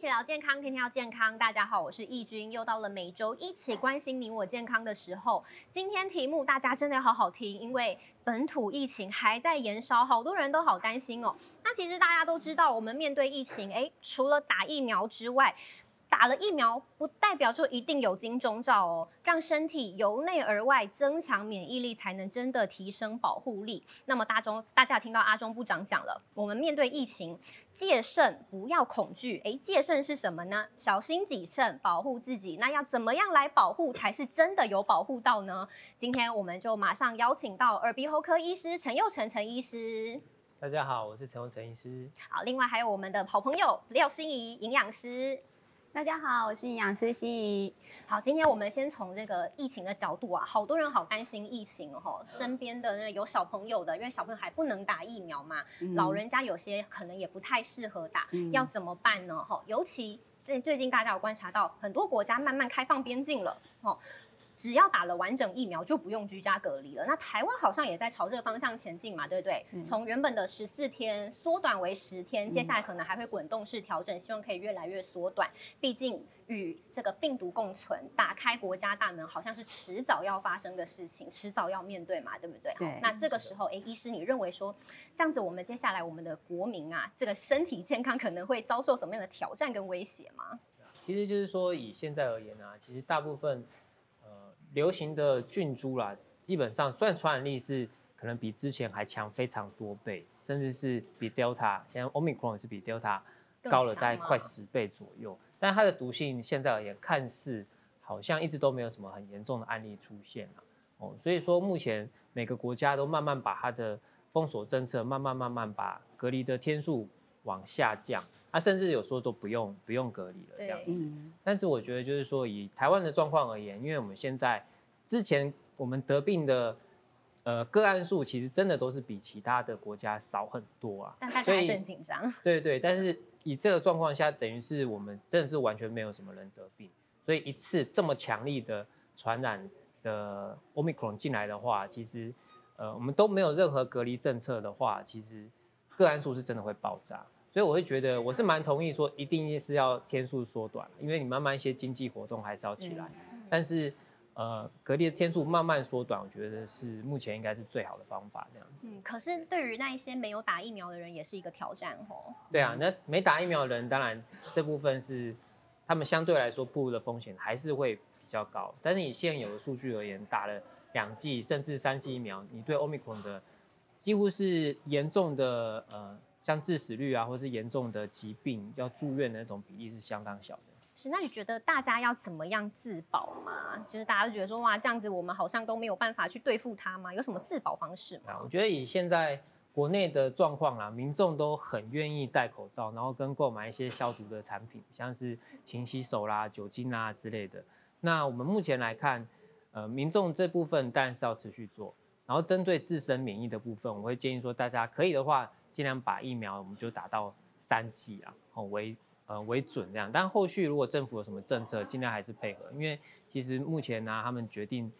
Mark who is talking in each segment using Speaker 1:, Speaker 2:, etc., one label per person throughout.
Speaker 1: 一起聊健康，天天要健康。大家好，我是易君，又到了每周一起关心你我健康的时候。今天题目大家真的要好好听，因为本土疫情还在延烧，好多人都好担心哦。那其实大家都知道，我们面对疫情，诶，除了打疫苗之外，打了疫苗不代表就一定有金钟罩哦，让身体由内而外增强免疫力，才能真的提升保护力。那么大中，大家听到阿中部长讲了，我们面对疫情，戒慎不要恐惧。诶，戒慎是什么呢？小心谨慎，保护自己。那要怎么样来保护，才是真的有保护到呢？今天我们就马上邀请到耳鼻喉科医师陈佑成陈医师。
Speaker 2: 大家好，我是陈佑成医师。
Speaker 1: 好，另外还有我们的好朋友廖心怡营养师。
Speaker 3: 大家好，我是营养师西怡。
Speaker 1: 好，今天我们先从这个疫情的角度啊，好多人好担心疫情哦，身边的那有小朋友的，因为小朋友还不能打疫苗嘛，老人家有些可能也不太适合打，要怎么办呢？哈，尤其最最近大家有观察到，很多国家慢慢开放边境了，哦。只要打了完整疫苗，就不用居家隔离了。那台湾好像也在朝这个方向前进嘛，对不对？从原本的十四天缩短为十天，接下来可能还会滚动式调整，希望可以越来越缩短。毕竟与这个病毒共存，打开国家大门，好像是迟早要发生的事情，迟早要面对嘛，对不对？
Speaker 3: 对。
Speaker 1: 那这个时候，哎，医师，你认为说这样子，我们接下来我们的国民啊，这个身体健康可能会遭受什么样的挑战跟威胁吗？
Speaker 2: 其实就是说，以现在而言啊，其实大部分。流行的菌株啦，基本上虽然传染力是可能比之前还强非常多倍，甚至是比 Delta，现在 Omicron 是比 Delta 高了在快十倍左右，但它的毒性现在而言看似好像一直都没有什么很严重的案例出现啊。哦，所以说目前每个国家都慢慢把它的封锁政策慢慢慢慢把隔离的天数往下降。他甚至有说都不用不用隔离了这样子，但是我觉得就是说以台湾的状况而言，因为我们现在之前我们得病的呃个案数其实真的都是比其他的国家少很多啊，
Speaker 1: 但大家还是很紧张。
Speaker 2: 对对，但是以这个状况下，等于是我们真的是完全没有什么人得病，所以一次这么强力的传染的 omicron 进来的话，其实呃我们都没有任何隔离政策的话，其实个案数是真的会爆炸。所以我会觉得，我是蛮同意说，一定是要天数缩短，因为你慢慢一些经济活动还是要起来。但是，呃，隔离的天数慢慢缩短，我觉得是目前应该是最好的方法这样子。
Speaker 1: 嗯，可是对于那一些没有打疫苗的人，也是一个挑战哦。
Speaker 2: 对啊，那没打疫苗的人，当然这部分是他们相对来说步入的风险还是会比较高。但是以现有的数据而言，打了两剂甚至三剂疫苗，你对 Omicron 的几乎是严重的呃。像致死率啊，或是严重的疾病要住院的那种比例是相当小的。
Speaker 1: 是，那你觉得大家要怎么样自保吗？就是大家都觉得说，哇，这样子我们好像都没有办法去对付它吗？有什么自保方式吗？
Speaker 2: 我觉得以现在国内的状况啦，民众都很愿意戴口罩，然后跟购买一些消毒的产品，像是勤洗手啦、酒精啊之类的。那我们目前来看，呃，民众这部分当然是要持续做。然后针对自身免疫的部分，我会建议说，大家可以的话。尽量把疫苗我们就打到三剂啊，哦为呃为准这样。但后续如果政府有什么政策，尽量还是配合，因为其实目前呢，他们决定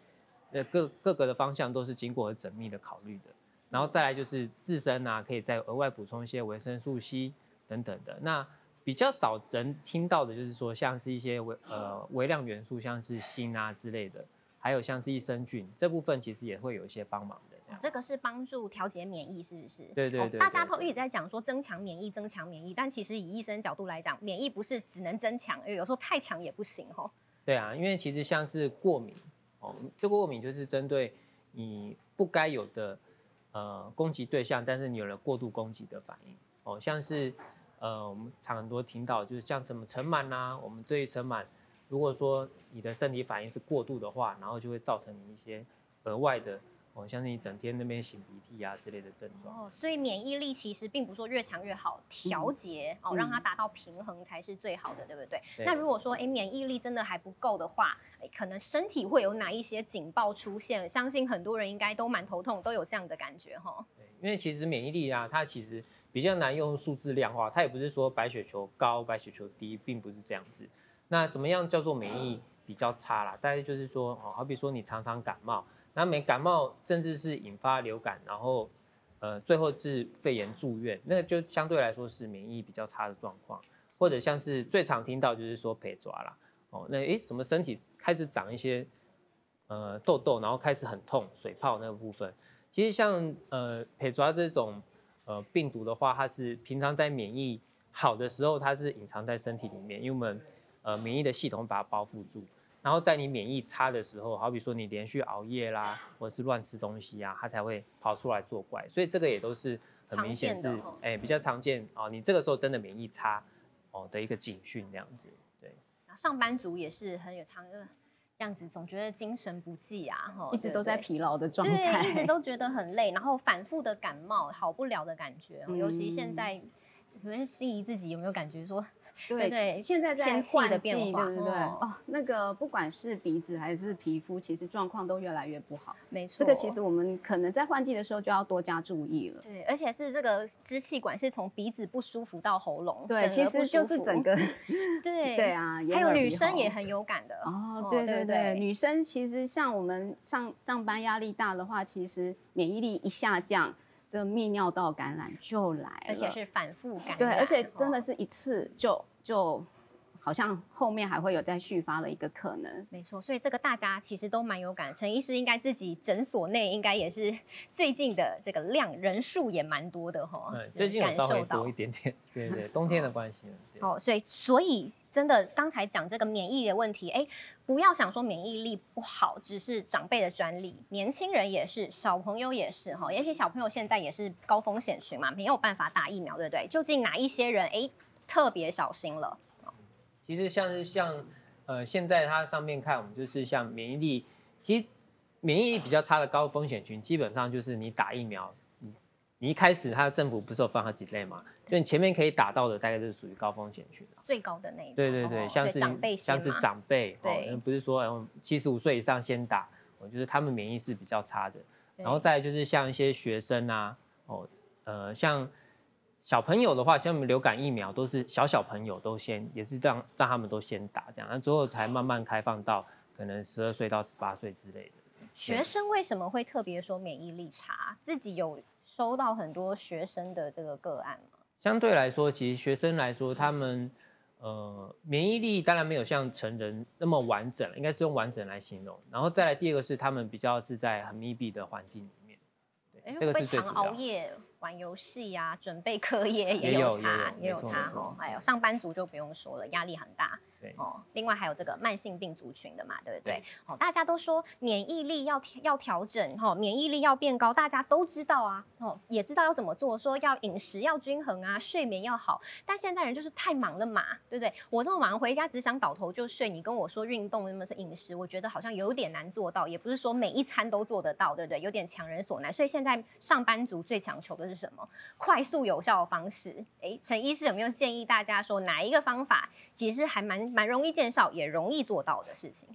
Speaker 2: 呃各各个的方向都是经过缜密的考虑的。然后再来就是自身啊，可以再额外补充一些维生素 C 等等的。那比较少人听到的就是说，像是一些微呃微量元素，像是锌啊之类的，还有像是益生菌这部分，其实也会有一些帮忙。
Speaker 1: 这个是帮助调节免疫，是不是？
Speaker 2: 对对对。
Speaker 1: 大家都一直在讲说增强免疫，增强免疫，但其实以医生角度来讲，免疫不是只能增强，有时候太强也不行哦。
Speaker 2: 对啊，因为其实像是过敏哦，这个过敏就是针对你不该有的呃攻击对象，但是你有了过度攻击的反应哦，像是呃我们常很多听到就是像什么尘螨呐，我们对于尘螨，如果说你的身体反应是过度的话，然后就会造成你一些额外的。哦，像是你整天那边擤鼻涕啊之类的症状。
Speaker 1: 哦，所以免疫力其实并不说越强越好，调节哦，让它达到平衡才是最好的，对不对？那如果说哎免疫力真的还不够的话，可能身体会有哪一些警报出现？相信很多人应该都蛮头痛，都有这样的感觉哈。
Speaker 2: 对，因为其实免疫力啊，它其实比较难用数字量化，它也不是说白血球高、白血球低，并不是这样子。那什么样叫做免疫比较差啦？大概就是说哦，好比说你常常感冒。那没感冒，甚至是引发流感，然后，呃，最后是肺炎住院，那就相对来说是免疫比较差的状况。或者像是最常听到就是说陪抓啦，哦，那诶什么身体开始长一些呃痘痘，然后开始很痛水泡那个部分，其实像呃陪抓这种呃病毒的话，它是平常在免疫好的时候，它是隐藏在身体里面，因为我们呃免疫的系统把它包覆住。然后在你免疫差的时候，好比说你连续熬夜啦，或者是乱吃东西啊，它才会跑出来作怪。所以这个也都是很明显是哎比较常见哦。你这个时候真的免疫差哦的一个警讯这样子。对，
Speaker 1: 上班族也是很有常这样子，总觉得精神不济啊，
Speaker 3: 一直都在疲劳的状态，
Speaker 1: 对，一直都觉得很累，然后反复的感冒，好不了的感觉。尤其现在，你们心仪自己有没有感觉说？
Speaker 3: 对对，现在在换季，对不对？哦，那个不管是鼻子还是皮肤，其实状况都越来越不好。
Speaker 1: 没错，
Speaker 3: 这个其实我们可能在换季的时候就要多加注意了。
Speaker 1: 对，而且是这个支气管是从鼻子不舒服到喉咙，
Speaker 3: 对，其实就是整个。
Speaker 1: 对
Speaker 3: 对啊，
Speaker 1: 还有女生也很有感的
Speaker 3: 哦。对对对，女生其实像我们上上班压力大的话，其实免疫力一下降。这泌尿道感染就来了，
Speaker 1: 而且是反复感染，
Speaker 3: 对，而且真的是一次就就。好像后面还会有再续发的一个可能，
Speaker 1: 没错，所以这个大家其实都蛮有感。陈医师应该自己诊所内应该也是最近的这个量人数也蛮多的哈。
Speaker 2: 对，最近稍微多一点点，对对，冬天的关系。
Speaker 1: 哦，所以所以真的刚才讲这个免疫的问题，哎，不要想说免疫力不好，只是长辈的专利，年轻人也是，小朋友也是哈。而且小朋友现在也是高风险群嘛，没有办法打疫苗，对不对？究竟哪一些人哎特别小心了？
Speaker 2: 其实像是像，呃，现在它上面看，我们就是像免疫力，其实免疫力比较差的高风险群，基本上就是你打疫苗，你你一开始它政府不是有分好几类嘛，就你前面可以打到的，大概就是属于高风险群
Speaker 1: 最高的那一种。
Speaker 2: 对对对，像是
Speaker 1: 长辈
Speaker 2: 像是长辈，
Speaker 1: 对，
Speaker 2: 不是说七十五岁以上先打，我觉得他们免疫是比较差的。然后再就是像一些学生啊，哦，呃，像。小朋友的话，像我们流感疫苗都是小小朋友都先，也是让让他们都先打这样，那之后才慢慢开放到可能十二岁到十八岁之类的。
Speaker 1: 学生为什么会特别说免疫力差？自己有收到很多学生的这个个案吗？
Speaker 2: 相对来说，其实学生来说，他们呃免疫力当然没有像成人那么完整，应该是用完整来形容。然后再来第二个是他们比较是在很密闭的环境里面，
Speaker 1: 对，这个是最常熬夜。玩游戏呀，准备课业也有差，也有差哦。还有上班族就不用说了，压力很大。哦，另外还有这个慢性病族群的嘛，对不对？哦，大家都说免疫力要要调整，哈，免疫力要变高，大家都知道啊，哦，也知道要怎么做，说要饮食要均衡啊，睡眠要好。但现在人就是太忙了嘛，对不对？我这么忙回家只想倒头就睡，你跟我说运动什么是饮食，我觉得好像有点难做到，也不是说每一餐都做得到，对不对？有点强人所难。所以现在上班族最强求的是什么？快速有效的方式。哎，陈医师有没有建议大家说哪一个方法其实还蛮？蛮容易见效，也容易做到的事情，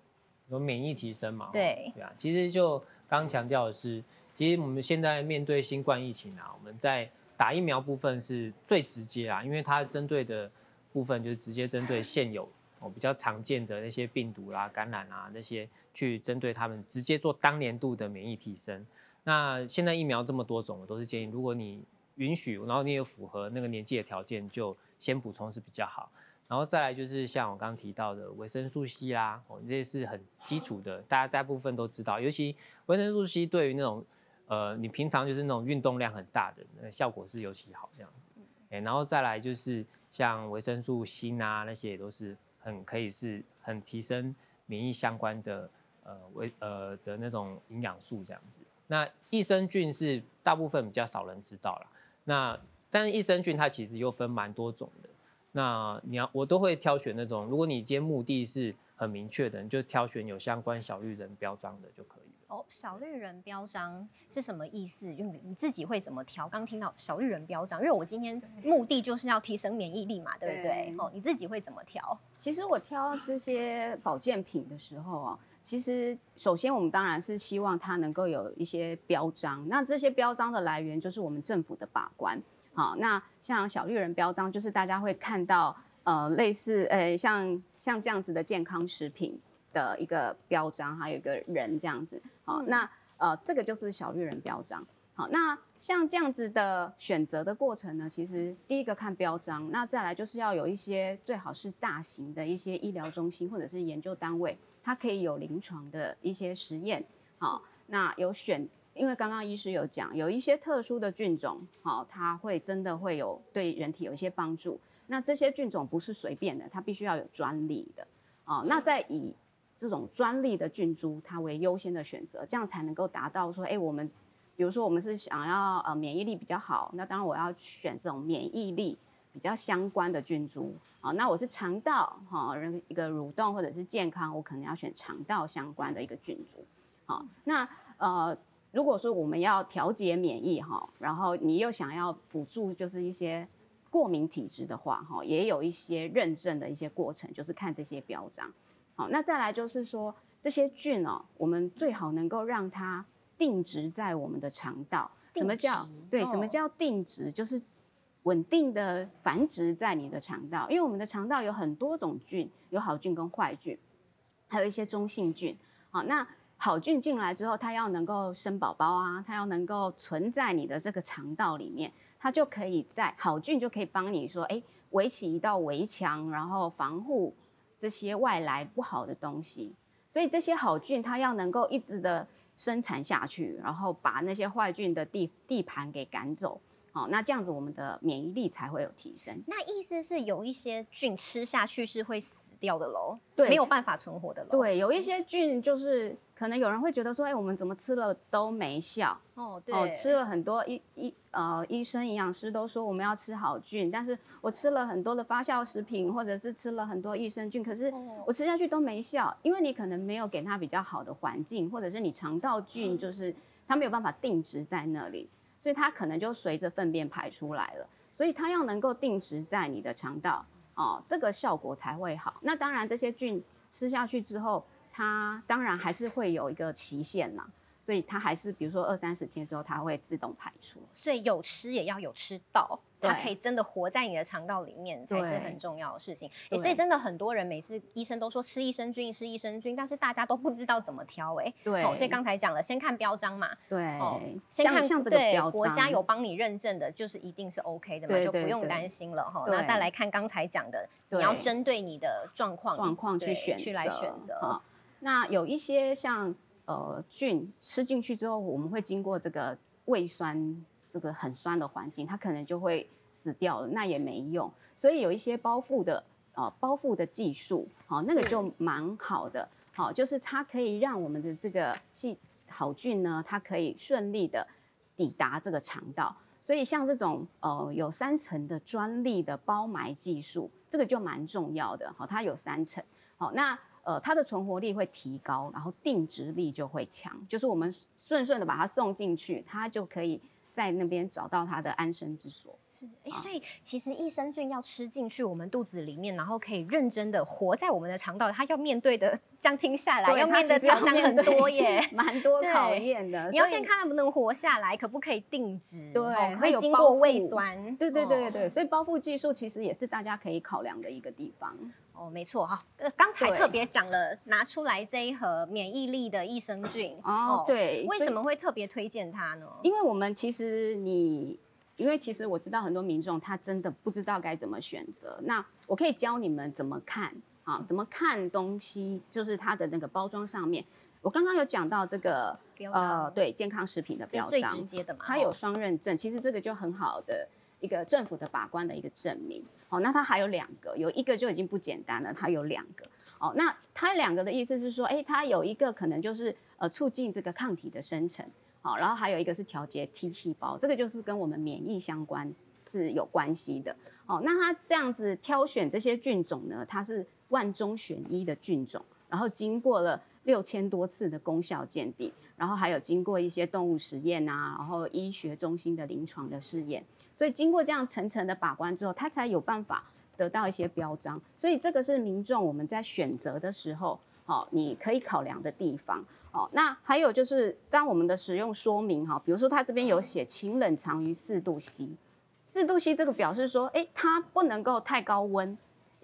Speaker 2: 有免疫提升嘛？
Speaker 1: 对，
Speaker 2: 对啊。其实就刚强调的是，其实我们现在面对新冠疫情啊，我们在打疫苗部分是最直接啊，因为它针对的部分就是直接针对现有哦比较常见的那些病毒啦、感染啊那些，去针对他们直接做当年度的免疫提升。那现在疫苗这么多种，我都是建议，如果你允许，然后你也符合那个年纪的条件，就先补充是比较好。然后再来就是像我刚刚提到的维生素 C 啦，哦，这些是很基础的，大家大部分都知道。尤其维生素 C 对于那种，呃，你平常就是那种运动量很大的，那效果是尤其好这样子。哎，然后再来就是像维生素锌啊，那些也都是很可以是很提升免疫相关的，呃，维呃的那种营养素这样子。那益生菌是大部分比较少人知道了，那但是益生菌它其实又分蛮多种的。那你要我都会挑选那种，如果你今天目的是很明确的，你就挑选有相关小绿人标章的就可以了。
Speaker 1: 哦，小绿人标章是什么意思？就你自己会怎么挑？刚听到小绿人标章，因为我今天目的就是要提升免疫力嘛，对不对？哦，你自己会怎么挑？
Speaker 3: 其实我挑这些保健品的时候啊，其实首先我们当然是希望它能够有一些标章，那这些标章的来源就是我们政府的把关。好，那像小绿人标章，就是大家会看到，呃，类似，呃，像像这样子的健康食品的一个标章，还有一个人这样子。好，那呃，这个就是小绿人标章。好，那像这样子的选择的过程呢，其实第一个看标章，那再来就是要有一些最好是大型的一些医疗中心或者是研究单位，它可以有临床的一些实验。好，那有选，因为刚刚医师有讲，有一些特殊的菌种，好，它会真的会有对人体有一些帮助。那这些菌种不是随便的，它必须要有专利的。哦，那再以这种专利的菌株，它为优先的选择，这样才能够达到说，哎，我们。比如说，我们是想要呃免疫力比较好，那当然我要选这种免疫力比较相关的菌株啊。那我是肠道哈，人一个蠕动或者是健康，我可能要选肠道相关的一个菌株。好，那呃，如果说我们要调节免疫哈，然后你又想要辅助就是一些过敏体质的话哈，也有一些认证的一些过程，就是看这些标章。好，那再来就是说这些菌哦，我们最好能够让它。定植在我们的肠道，什么叫对？什么叫定植？就是稳定的繁殖在你的肠道。因为我们的肠道有很多种菌，有好菌跟坏菌，还有一些中性菌。好，那好菌进来之后，它要能够生宝宝啊，它要能够存在你的这个肠道里面，它就可以在好菌就可以帮你说，哎，围起一道围墙，然后防护这些外来不好的东西。所以这些好菌它要能够一直的。生产下去，然后把那些坏菌的地地盘给赶走，好，那这样子我们的免疫力才会有提升。
Speaker 1: 那意思是有一些菌吃下去是会死掉的喽，
Speaker 3: 对，
Speaker 1: 没有办法存活的喽。
Speaker 3: 对，有一些菌就是可能有人会觉得说，哎，我们怎么吃了都没效？
Speaker 1: 哦，对，
Speaker 3: 吃了很多医医呃医生营养师都说我们要吃好菌，但是我吃了很多的发酵食品，或者是吃了很多益生菌，可是我吃下去都没效，因为你可能没有给它比较好的环境，或者是你肠道菌就是它没有办法定植在那里，所以它可能就随着粪便排出来了，所以它要能够定植在你的肠道哦，这个效果才会好。那当然这些菌吃下去之后，它当然还是会有一个期限啦。所以它还是，比如说二三十天之后，它会自动排出。
Speaker 1: 所以有吃也要有吃到，它可以真的活在你的肠道里面，才是很重要的事情。所以真的很多人每次医生都说吃益生菌，吃益生菌，但是大家都不知道怎么挑。哎，
Speaker 3: 对。
Speaker 1: 所以刚才讲了，先看标章嘛。
Speaker 3: 对。
Speaker 1: 哦，
Speaker 3: 先看
Speaker 1: 像
Speaker 3: 这个标章，
Speaker 1: 国家有帮你认证的，就是一定是 OK 的嘛，就不用担心了哈。那再来看刚才讲的，你要针对你的状况
Speaker 3: 状况去选
Speaker 1: 去来选择。
Speaker 3: 那有一些像。呃，菌吃进去之后，我们会经过这个胃酸这个很酸的环境，它可能就会死掉了，那也没用。所以有一些包覆的呃包覆的技术，好，那个就蛮好的，好，就是它可以让我们的这个细好菌呢，它可以顺利的抵达这个肠道。所以像这种呃有三层的专利的包埋技术，这个就蛮重要的，好，它有三层，好，那。呃，它的存活力会提高，然后定植力就会强，就是我们顺顺的把它送进去，它就可以在那边找到它的安身之所。
Speaker 1: 是，哎，所以其实益生菌要吃进去我们肚子里面，然后可以认真的活在我们的肠道，它要面对的，这样听下来要面对挑战很多耶，
Speaker 3: 蛮多 考验的。
Speaker 1: 你要先看能不能活下来，可不可以定植？
Speaker 3: 对，
Speaker 1: 会经过胃酸。
Speaker 3: 对对对对，所以包覆技术其实也是大家可以考量的一个地方。
Speaker 1: 哦，没错哈，呃，刚才特别讲了，拿出来这一盒免疫力的益生菌
Speaker 3: 哦，对，
Speaker 1: 为什么会特别推荐它呢？
Speaker 3: 因为我们其实你，因为其实我知道很多民众他真的不知道该怎么选择，那我可以教你们怎么看啊，怎么看东西，就是它的那个包装上面，我刚刚有讲到这个
Speaker 1: 呃，
Speaker 3: 对，健康食品的标章，
Speaker 1: 最直接的嘛，
Speaker 3: 它有双认证，其实这个就很好的。一个政府的把关的一个证明，哦，那它还有两个，有一个就已经不简单了，它有两个，哦，那它两个的意思是说，哎，它有一个可能就是呃促进这个抗体的生成，好，然后还有一个是调节 T 细胞，这个就是跟我们免疫相关是有关系的，哦，那它这样子挑选这些菌种呢，它是万中选一的菌种，然后经过了六千多次的功效鉴定。然后还有经过一些动物实验啊，然后医学中心的临床的试验，所以经过这样层层的把关之后，它才有办法得到一些标章。所以这个是民众我们在选择的时候，哦，你可以考量的地方。哦，那还有就是当我们的使用说明哈，比如说它这边有写，请冷藏于四度 C，四度 C 这个表示说，哎，它不能够太高温，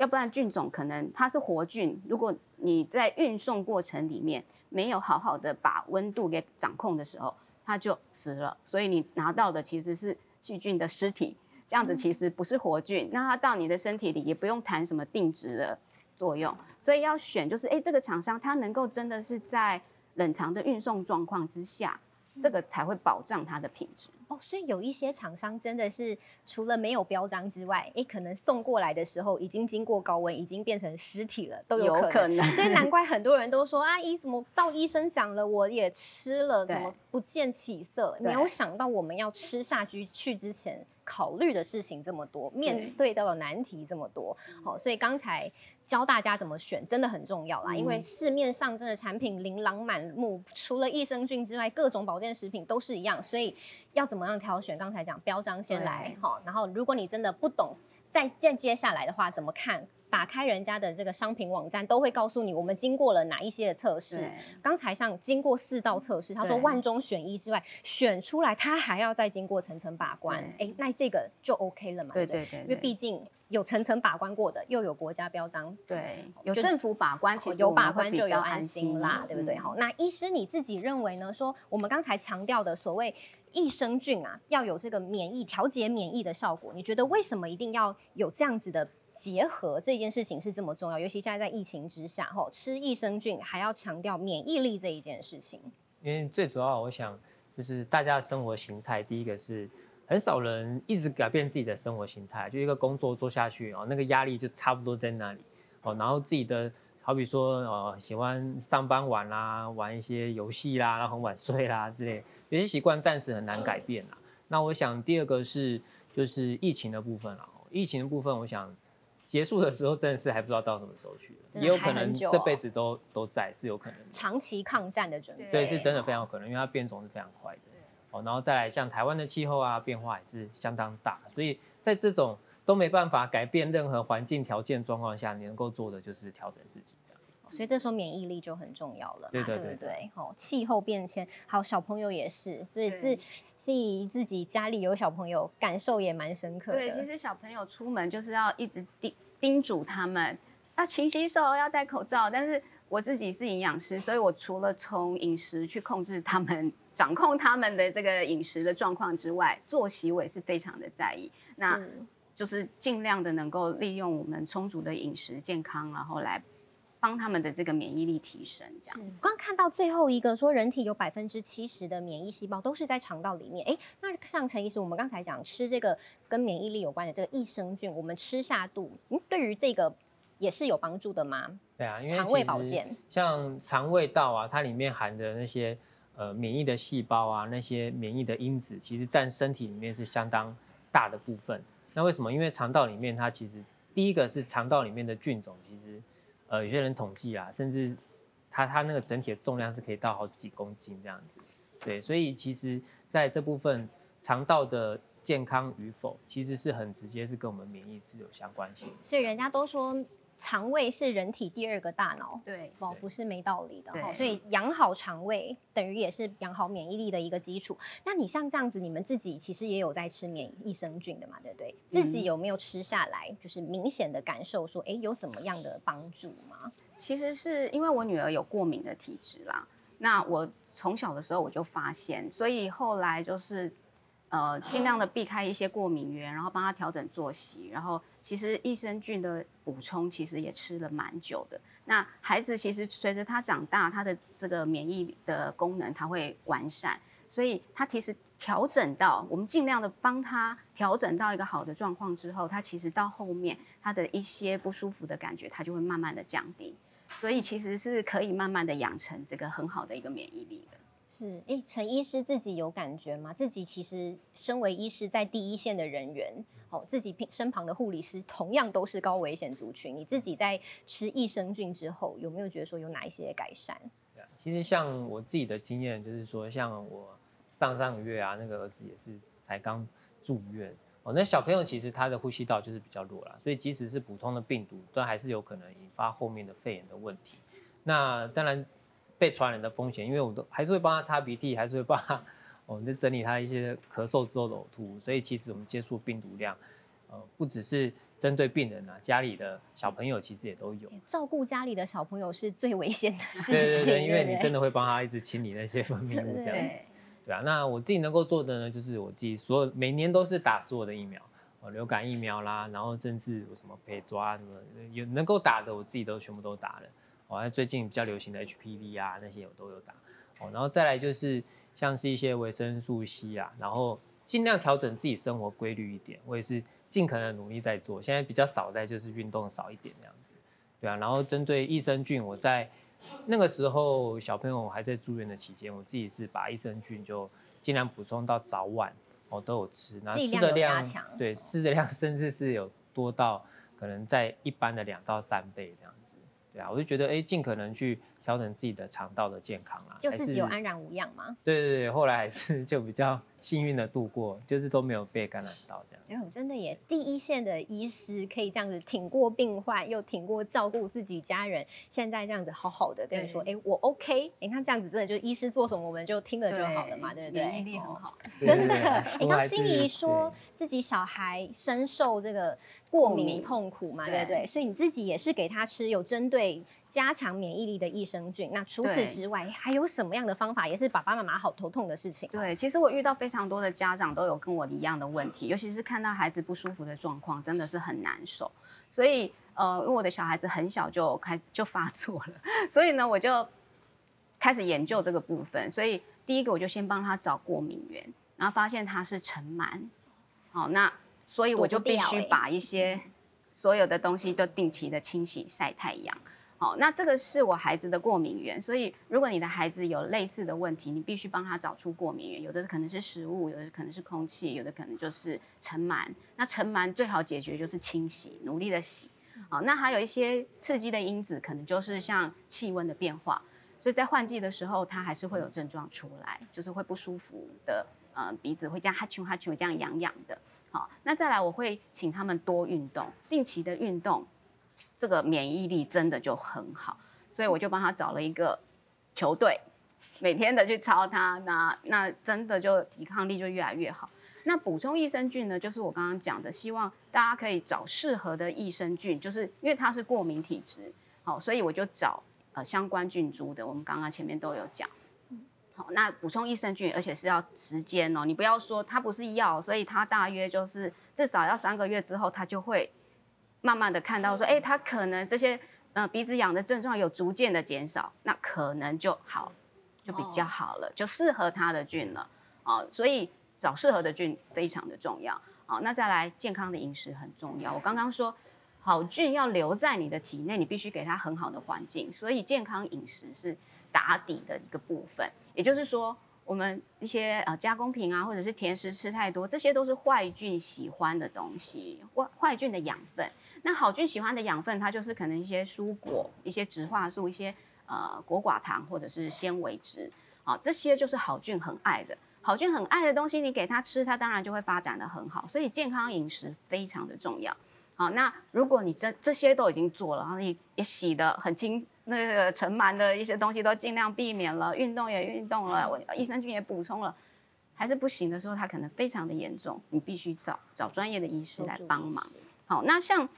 Speaker 3: 要不然菌种可能它是活菌，如果你在运送过程里面。没有好好的把温度给掌控的时候，它就死了。所以你拿到的其实是细菌的尸体，这样子其实不是活菌。那它到你的身体里也不用谈什么定植的作用。所以要选就是，哎，这个厂商它能够真的是在冷藏的运送状况之下，这个才会保障它的品质。
Speaker 1: 哦，所以有一些厂商真的是除了没有标章之外，诶，可能送过来的时候已经经过高温，已经变成尸体了，都有可能。所以难怪很多人都说啊，医什么照医生讲了，我也吃了，怎么不见起色？没有想到我们要吃下去去之前考虑的事情这么多，面对到的难题这么多。好，所以刚才。教大家怎么选真的很重要啦，因为市面上真的产品琳琅满目，除了益生菌之外，各种保健食品都是一样，所以要怎么样挑选？刚才讲标章先来哈，然后如果你真的不懂，再再接下来的话怎么看？打开人家的这个商品网站，都会告诉你我们经过了哪一些的测试。刚才像经过四道测试，他说万中选一之外，选出来他还要再经过层层把关。哎，那这个就 OK 了嘛？
Speaker 3: 对对对，因
Speaker 1: 为毕竟。有层层把关过的，又有国家标章，
Speaker 3: 对，有政府把关，其实
Speaker 1: 有把关就有安心啦，对不对？好，那医师你自己认为呢？说我们刚才强调的所谓益生菌啊，要有这个免疫调节免疫的效果，你觉得为什么一定要有这样子的结合？这件事情是这么重要，尤其现在在疫情之下，哈，吃益生菌还要强调免疫力这一件事情。
Speaker 2: 因为最主要，我想就是大家的生活形态，第一个是。很少人一直改变自己的生活形态，就一个工作做下去哦，那个压力就差不多在那里哦。然后自己的好比说呃，喜欢上班晚啦，玩一些游戏啦，然后很晚睡啦之类，有些习惯暂时很难改变啦。那我想第二个是就是疫情的部分啊，疫情的部分，我想结束的时候真的是还不知道到什么时候去
Speaker 1: 也
Speaker 2: 有可能这辈子都都在，是有可能
Speaker 1: 长期抗战的准备，
Speaker 2: 对，是真的非常有可能，因为它变种是非常快的。哦，然后再来像台湾的气候啊，变化也是相当大，所以在这种都没办法改变任何环境条件状况下，你能够做的就是调整自己。
Speaker 1: 所以这时候免疫力就很重要了，
Speaker 2: 对对
Speaker 1: 对对。哦，气候变迁，好小朋友也是，所以自自自己家里有小朋友，感受也蛮深刻的。
Speaker 3: 对，其实小朋友出门就是要一直叮叮嘱他们要勤洗手，要戴口罩。但是我自己是营养师，所以我除了从饮食去控制他们。掌控他们的这个饮食的状况之外，作息我也是非常的在意。那就是尽量的能够利用我们充足的饮食健康，然后来帮他们的这个免疫力提升。这样，
Speaker 1: 刚看到最后一个说，人体有百分之七十的免疫细胞都是在肠道里面。哎，那像陈医师，我们刚才讲吃这个跟免疫力有关的这个益生菌，我们吃下肚，嗯，对于这个也是有帮助的吗？
Speaker 2: 对啊，因为
Speaker 1: 肠胃保健，
Speaker 2: 像肠胃道啊，它里面含的那些。呃，免疫的细胞啊，那些免疫的因子，其实占身体里面是相当大的部分。那为什么？因为肠道里面它其实第一个是肠道里面的菌种，其实呃有些人统计啊，甚至它它那个整体的重量是可以到好几公斤这样子。对，所以其实在这部分肠道的健康与否，其实是很直接是跟我们免疫是有相关性。
Speaker 1: 所以人家都说。肠胃是人体第二个大脑，
Speaker 3: 对，
Speaker 1: 哦，不是没道理的哈。所以养好肠胃，等于也是养好免疫力的一个基础。那你像这样子，你们自己其实也有在吃免益生菌的嘛，对不对？自己有没有吃下来，就是明显的感受说，哎，有什么样的帮助吗？
Speaker 3: 其实是因为我女儿有过敏的体质啦。那我从小的时候我就发现，所以后来就是。呃，尽量的避开一些过敏源，然后帮他调整作息，然后其实益生菌的补充其实也吃了蛮久的。那孩子其实随着他长大，他的这个免疫的功能他会完善，所以他其实调整到我们尽量的帮他调整到一个好的状况之后，他其实到后面他的一些不舒服的感觉，他就会慢慢的降低，所以其实是可以慢慢的养成这个很好的一个免疫力的。
Speaker 1: 是，哎，陈医师自己有感觉吗？自己其实身为医师，在第一线的人员，哦，自己身旁的护理师同样都是高危险族群。你自己在吃益生菌之后，有没有觉得说有哪一些改善？
Speaker 2: 对啊其实像我自己的经验，就是说，像我上上个月啊，那个儿子也是才刚住院，哦，那小朋友其实他的呼吸道就是比较弱了，所以即使是普通的病毒，都还是有可能引发后面的肺炎的问题。那当然。被传染的风险，因为我都还是会帮他擦鼻涕，还是会帮他，我们在整理他一些咳嗽之后的呕吐，所以其实我们接触病毒量，呃，不只是针对病人啊，家里的小朋友其实也都有。
Speaker 1: 照顾家里的小朋友是最危险的 事情，
Speaker 2: 对对对，因为你真的会帮他一直清理那些分泌物这样子。对啊，那我自己能够做的呢，就是我自己所有每年都是打所有的疫苗，呃，流感疫苗啦，然后甚至有什么陪抓什么有能够打的，我自己都全部都打了。哦，那最近比较流行的 HPV 啊那些我都有打。哦，然后再来就是像是一些维生素 C 啊，然后尽量调整自己生活规律一点，我也是尽可能努力在做。现在比较少在就是运动少一点这样子，对啊。然后针对益生菌，我在那个时候小朋友还在住院的期间，我自己是把益生菌就尽量补充到早晚我都有吃，
Speaker 1: 然后吃的量
Speaker 2: 对吃的量甚至是有多到可能在一般的两到三倍这样子，对啊，我就觉得哎尽可能去。调整自己的肠道的健康啊，
Speaker 1: 就自己有安然无恙吗？
Speaker 2: 对对对，后来还是 就比较幸运的度过，就是都没有被感染到这样。
Speaker 1: 哎呦，真的也！第一线的医师可以这样子挺过病患，又挺过照顾自己家人，现在这样子好好的跟你说，哎，我 OK。哎，那这样子真的就是医师做什么，我们就听了就好了嘛，对不对？
Speaker 3: 免疫力很好，
Speaker 1: 真的。哎，刚心仪说自己小孩深受这个过敏痛苦嘛，对不对？所以你自己也是给他吃有针对。加强免疫力的益生菌。那除此之外，还有什么样的方法，也是爸爸妈妈好头痛的事情？
Speaker 3: 对，其实我遇到非常多的家长都有跟我一样的问题，尤其是看到孩子不舒服的状况，真的是很难受。所以，呃，因为我的小孩子很小就开就发作了，所以呢，我就开始研究这个部分。所以，第一个我就先帮他找过敏源，然后发现他是尘螨。好，那所以我就必须把一些所有的东西都定期的清洗、晒太阳。好，那这个是我孩子的过敏源，所以如果你的孩子有类似的问题，你必须帮他找出过敏源。有的可能是食物，有的可能是空气，有的可能就是尘螨。那尘螨最好解决就是清洗，努力的洗。好，那还有一些刺激的因子，可能就是像气温的变化，所以在换季的时候，它还是会有症状出来，就是会不舒服的，呃，鼻子会这样哈啾哈啾这样痒痒的。好，那再来我会请他们多运动，定期的运动。这个免疫力真的就很好，所以我就帮他找了一个球队，每天的去操他，那那真的就抵抗力就越来越好。那补充益生菌呢，就是我刚刚讲的，希望大家可以找适合的益生菌，就是因为他是过敏体质，好，所以我就找呃相关菌株的。我们刚刚前面都有讲，好，那补充益生菌，而且是要时间哦，你不要说它不是药，所以它大约就是至少要三个月之后，它就会。慢慢的看到说，哎，他可能这些呃鼻子痒的症状有逐渐的减少，那可能就好，就比较好了，就适合他的菌了，哦，所以找适合的菌非常的重要，好，那再来健康的饮食很重要。我刚刚说，好菌要留在你的体内，你必须给它很好的环境，所以健康饮食是打底的一个部分，也就是说。我们一些呃加工品啊，或者是甜食吃太多，这些都是坏菌喜欢的东西，坏坏菌的养分。那好菌喜欢的养分，它就是可能一些蔬果、一些植化素、一些呃果寡糖或者是纤维质，好，这些就是好菌很爱的。好菌很爱的东西，你给它吃，它当然就会发展的很好。所以健康饮食非常的重要。好，那如果你这这些都已经做了，然后你也洗的很清。那个尘螨的一些东西都尽量避免了，运动也运动了，我益生菌也补充了，还是不行的时候，它可能非常的严重，你必须找找专业的医师来帮忙。好，那像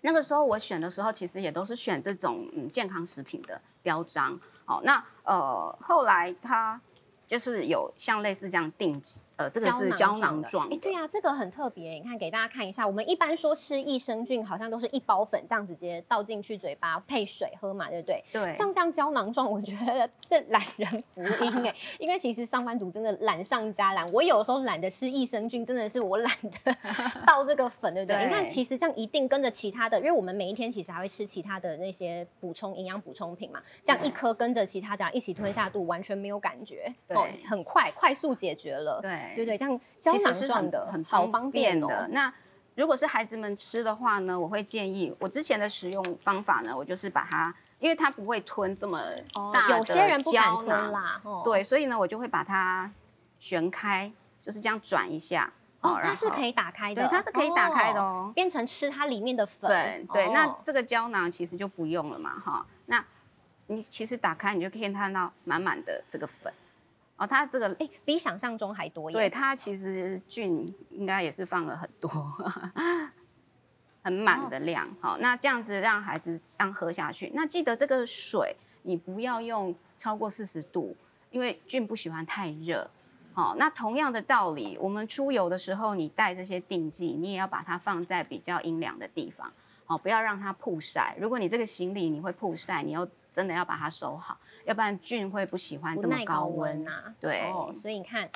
Speaker 3: 那个时候我选的时候，其实也都是选这种嗯健康食品的标章。好，那呃后来它就是有像类似这样定级。呃，这个是胶囊状。
Speaker 1: 哎，对啊，这个很特别。你看，给大家看一下。我们一般说吃益生菌，好像都是一包粉这样直接倒进去嘴巴配水喝嘛，对不对？
Speaker 3: 对。
Speaker 1: 像这样胶囊状，我觉得 是懒人福音哎。因为其实上班族真的懒上加懒。我有时候懒得吃益生菌，真的是我懒得 倒这个粉，对不对？你看，其实这样一定跟着其他的，因为我们每一天其实还会吃其他的那些补充营养补充品嘛。这样一颗跟着其他这样一起吞下肚，完全没有感觉。
Speaker 3: 对。
Speaker 1: 很快，快速解决了。
Speaker 3: 对。
Speaker 1: 对对，这样胶囊状的，很好方便
Speaker 3: 的。那如果是孩子们吃的话呢，我会建议我之前的使用方法呢，我就是把它，因为它不会吞这么大的胶囊
Speaker 1: 啦，
Speaker 3: 对，所以呢，我就会把它旋开，就是这样转一下。
Speaker 1: 哦，它是可以打开的，
Speaker 3: 对，它是可以打开的哦，
Speaker 1: 变成吃它里面的粉。
Speaker 3: 对，那这个胶囊其实就不用了嘛，哈。那你其实打开，你就可以看到满满的这个粉。哦，它这个
Speaker 1: 哎，比想象中还多。
Speaker 3: 对，它其实菌应该也是放了很多，很满的量。好，那这样子让孩子让喝下去。那记得这个水你不要用超过四十度，因为菌不喜欢太热。好，那同样的道理，我们出游的时候，你带这些定剂，你也要把它放在比较阴凉的地方，好，不要让它曝晒。如果你这个行李你会曝晒，你又真的要把它收好，要不然菌会不喜欢这么
Speaker 1: 高
Speaker 3: 温。
Speaker 1: 温啊。
Speaker 3: 对
Speaker 1: 哦，所以你看。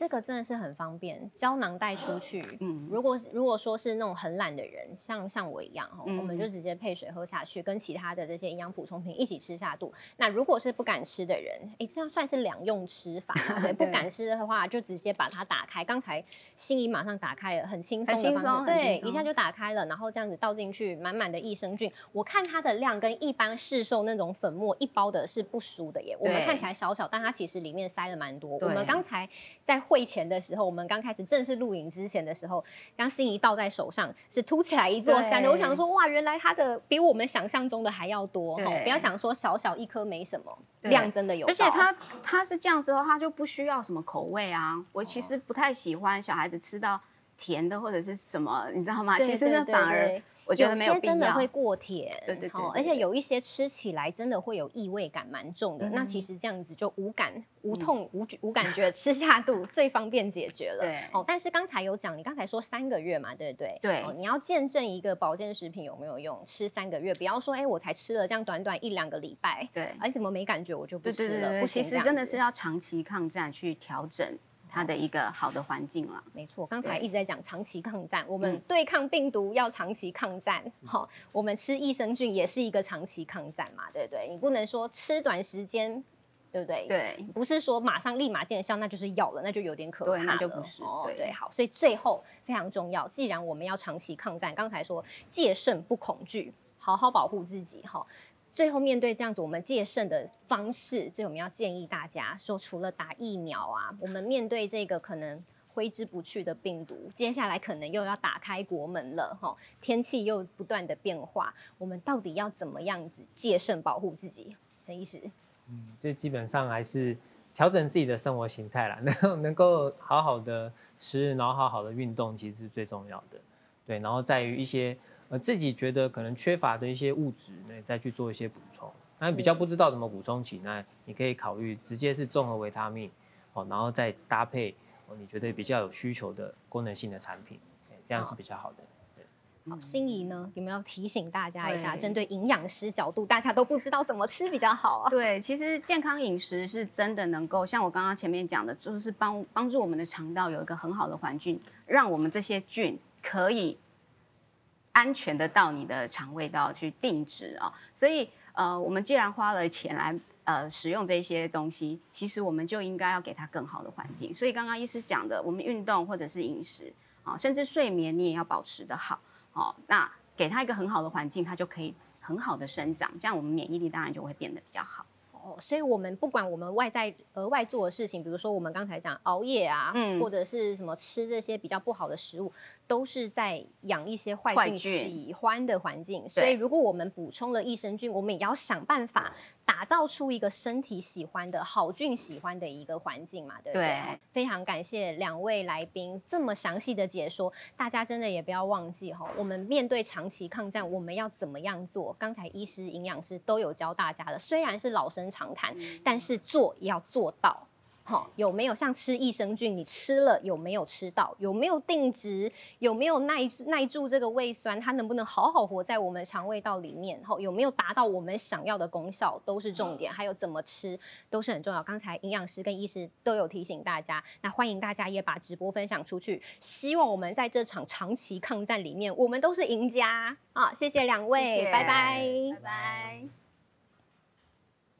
Speaker 1: 这个真的是很方便，胶囊带出去。
Speaker 3: 嗯
Speaker 1: 如果如果说是那种很懒的人，像像我一样哈，
Speaker 3: 嗯
Speaker 1: 我们就直接配水喝下去，跟其他的这些营养补充品一起吃下肚。那如果是不敢吃的人，哎，这样算是两用吃法 不敢吃的话，就直接把它打开。刚才心仪马上打开了，很轻松
Speaker 3: 很轻
Speaker 1: 的方式，
Speaker 3: 松
Speaker 1: 对，一下就打开了，然后这样子倒进去，满满的益生菌。我看它的量跟一般市售那种粉末一包的是不输的耶。我们看起来小小，但它其实里面塞了蛮多。我
Speaker 3: 对
Speaker 1: 们刚才在会前的时候，我们刚开始正式录影之前的时候，刚心仪倒在手上是凸起来一座山的。我想说，哇，原来它的比我们想象中的还要多。
Speaker 3: 对
Speaker 1: 吼不要想说小小一颗没什么，量真的有。
Speaker 3: 而且它它是这样之后，它就不需要什么口味啊。我其实不太喜欢小孩子吃到甜的或者是什么，你知道吗？
Speaker 1: 对
Speaker 3: 其实那
Speaker 1: 对对
Speaker 3: 反而
Speaker 1: 对
Speaker 3: 我觉得没有
Speaker 1: 些真的会。过甜，
Speaker 3: 对对对
Speaker 1: 而且有一些吃起来真的会有异味感蛮重的。那
Speaker 3: 嗯
Speaker 1: 其实这样子就无感、无痛、无无感觉，吃下肚 最方便解决了。
Speaker 3: 对
Speaker 1: 哦，但是刚才有讲，你刚才说三个月嘛，对不对？
Speaker 3: 对
Speaker 1: 哦，你要见证一个保健食品有没有用，吃三个月，不要说哎，我才吃了这样短短一两个礼拜，
Speaker 3: 对
Speaker 1: 哎，怎么没感觉我就不吃了？
Speaker 3: 对对对，
Speaker 1: 不行，
Speaker 3: 其实真的是要长期抗战去调整它的一个好的环境了。
Speaker 1: 没错，刚才一直在讲长期抗战，我们
Speaker 3: 嗯
Speaker 1: 对抗病毒要长期抗战。好、我们吃益生菌也是一个长期抗战嘛，对不对？你不能说吃短时间，对不对？。
Speaker 3: 对，
Speaker 1: 不是说马上立马见效，那就是药了，那就有点可怕了。
Speaker 3: 对那就不是
Speaker 1: 哦，
Speaker 3: 对
Speaker 1: 对，好，所以最后非常重要，既然我们要长期抗战，刚才说戒慎不恐惧，好好保护自己哈。最后面对这样子我们戒慎的方式，所以我们要建议大家说，除了打疫苗啊，我们面对这个可能挥之不去的病毒，接下来可能又要打开国门了哈，天气又不断的变化，我们到底要怎么样子戒慎保护自己？陈医师，嗯
Speaker 2: 这基本上还是调整自己的生活形态啦，能够能够好好的吃，然后好好的运动，其实是最重要的。对，然后在于一些呃自己觉得可能缺乏的一些物质，那再去做一些补充。那比较不知道怎么补充起，那你可以考虑直接是综合维他命，哦，然后再搭配哦你觉得比较有需求的功能性的产品，哎这样是比较好的。
Speaker 1: 好，心仪呢有没有提醒大家一下，针对营养师角度，大家都不知道怎么吃比较好啊？
Speaker 3: 对，其实健康饮食是真的能够像我刚刚前面讲的，就是帮帮助我们的肠道有一个很好的环境，让我们这些菌可以安全的到你的肠胃道去定植啊、所以呃，我们既然花了钱来呃使用这些东西，其实我们就应该要给它更好的环境。所以刚刚医师讲的，我们运动或者是饮食啊、甚至睡眠你也要保持的好。哦，那给它一个很好的环境，它就可以很好的生长，这样我们免疫力当然就会变得比较好。
Speaker 1: 哦，所以我们不管我们外在额外做的事情，比如说我们刚才讲熬夜啊，
Speaker 3: 嗯
Speaker 1: 或者是什么吃这些比较不好的食物，都是在养一些坏菌喜欢的环境。所以如果我们补充了益生菌，我们也要想办法打造出一个身体喜欢的好菌喜欢的一个环境嘛，对不对？
Speaker 3: 对
Speaker 1: 非常感谢两位来宾这么详细的解说，大家真的也不要忘记哈，我们面对长期抗战，我们要怎么样做？刚才医师、营养师都有教大家的，虽然是老生常谈，但是做也要做到。好，有没有像吃益生菌？你吃了有没有吃到？有没有定植？有没有耐耐住这个胃酸？它能不能好好活在我们肠胃道里面？好，有没有达到我们想要的功效都是重点。还有怎么吃都是很重要。刚才营养师跟医师都有提醒大家，那欢迎大家也把直播分享出去。希望我们在这场长期抗战里面，我们都是赢家啊！谢谢两位，
Speaker 3: 谢谢
Speaker 1: 拜拜，
Speaker 3: 拜拜。